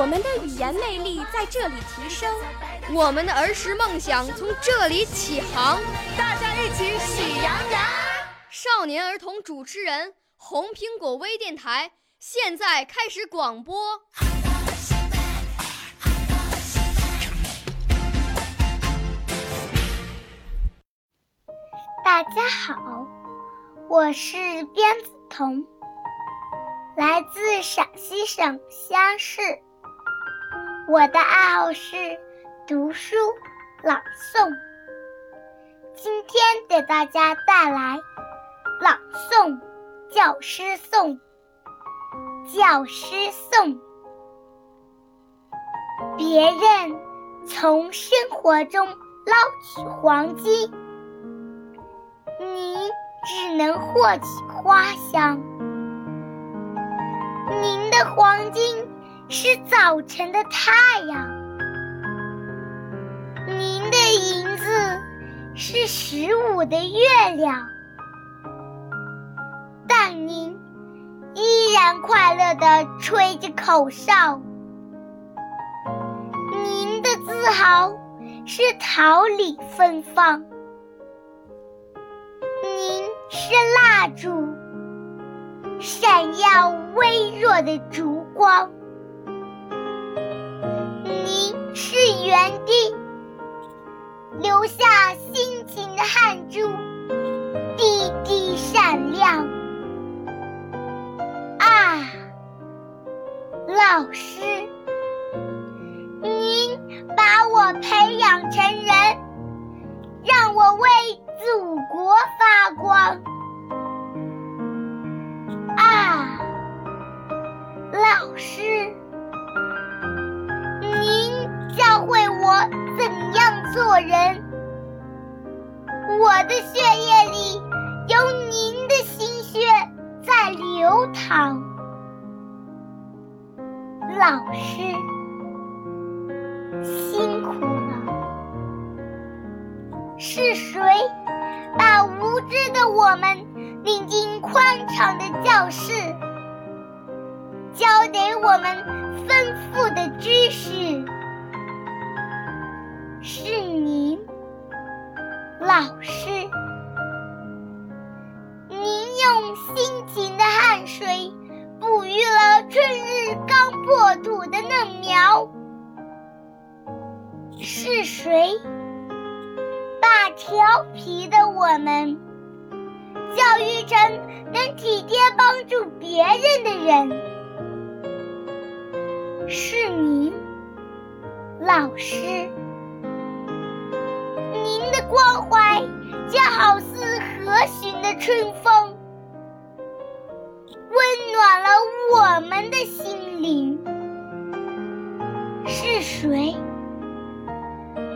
我们的语言魅力在这里提升，我们的儿时梦想从这里起航。大家一起喜羊羊。少年儿童主持人，红苹果微电台现在开始广播。大家好，我是边子彤，来自陕西省西安市。我的爱好是读书、朗诵。今天给大家带来《朗诵教师颂》。教师颂，别人从生活中捞取黄金，你只能获取花香。您的黄金。是早晨的太阳，您的银子是十五的月亮，但您依然快乐地吹着口哨。您的自豪是桃李芬芳，您是蜡烛，闪耀微弱的烛光。是园丁留下辛勤的汗珠，滴滴闪亮。啊，老师，您把我培养成人，让我为祖国发光。啊，老师。做人，我的血液里有您的心血在流淌。老师，辛苦了。是谁把无知的我们领进宽敞的教室，教给我们丰富的知识？是，老师。您用辛勤的汗水哺育了春日刚破土的嫩苗。是谁把调皮的我们教育成能体贴帮助别人的人？是您，老师。关怀就好似和煦的春风，温暖了我们的心灵。是谁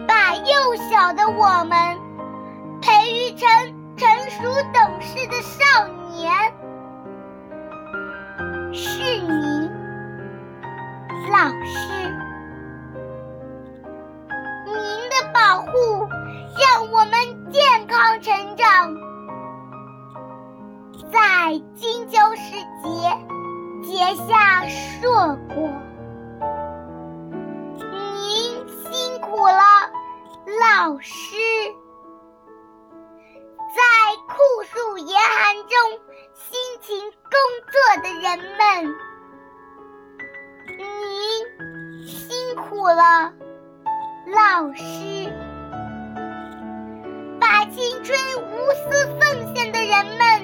把幼小的我们培育成成熟懂事的少年？是你，老师。下硕果。您辛苦了，老师。在酷暑严寒中辛勤工作的人们，您辛苦了，老师。把青春无私奉献的人们，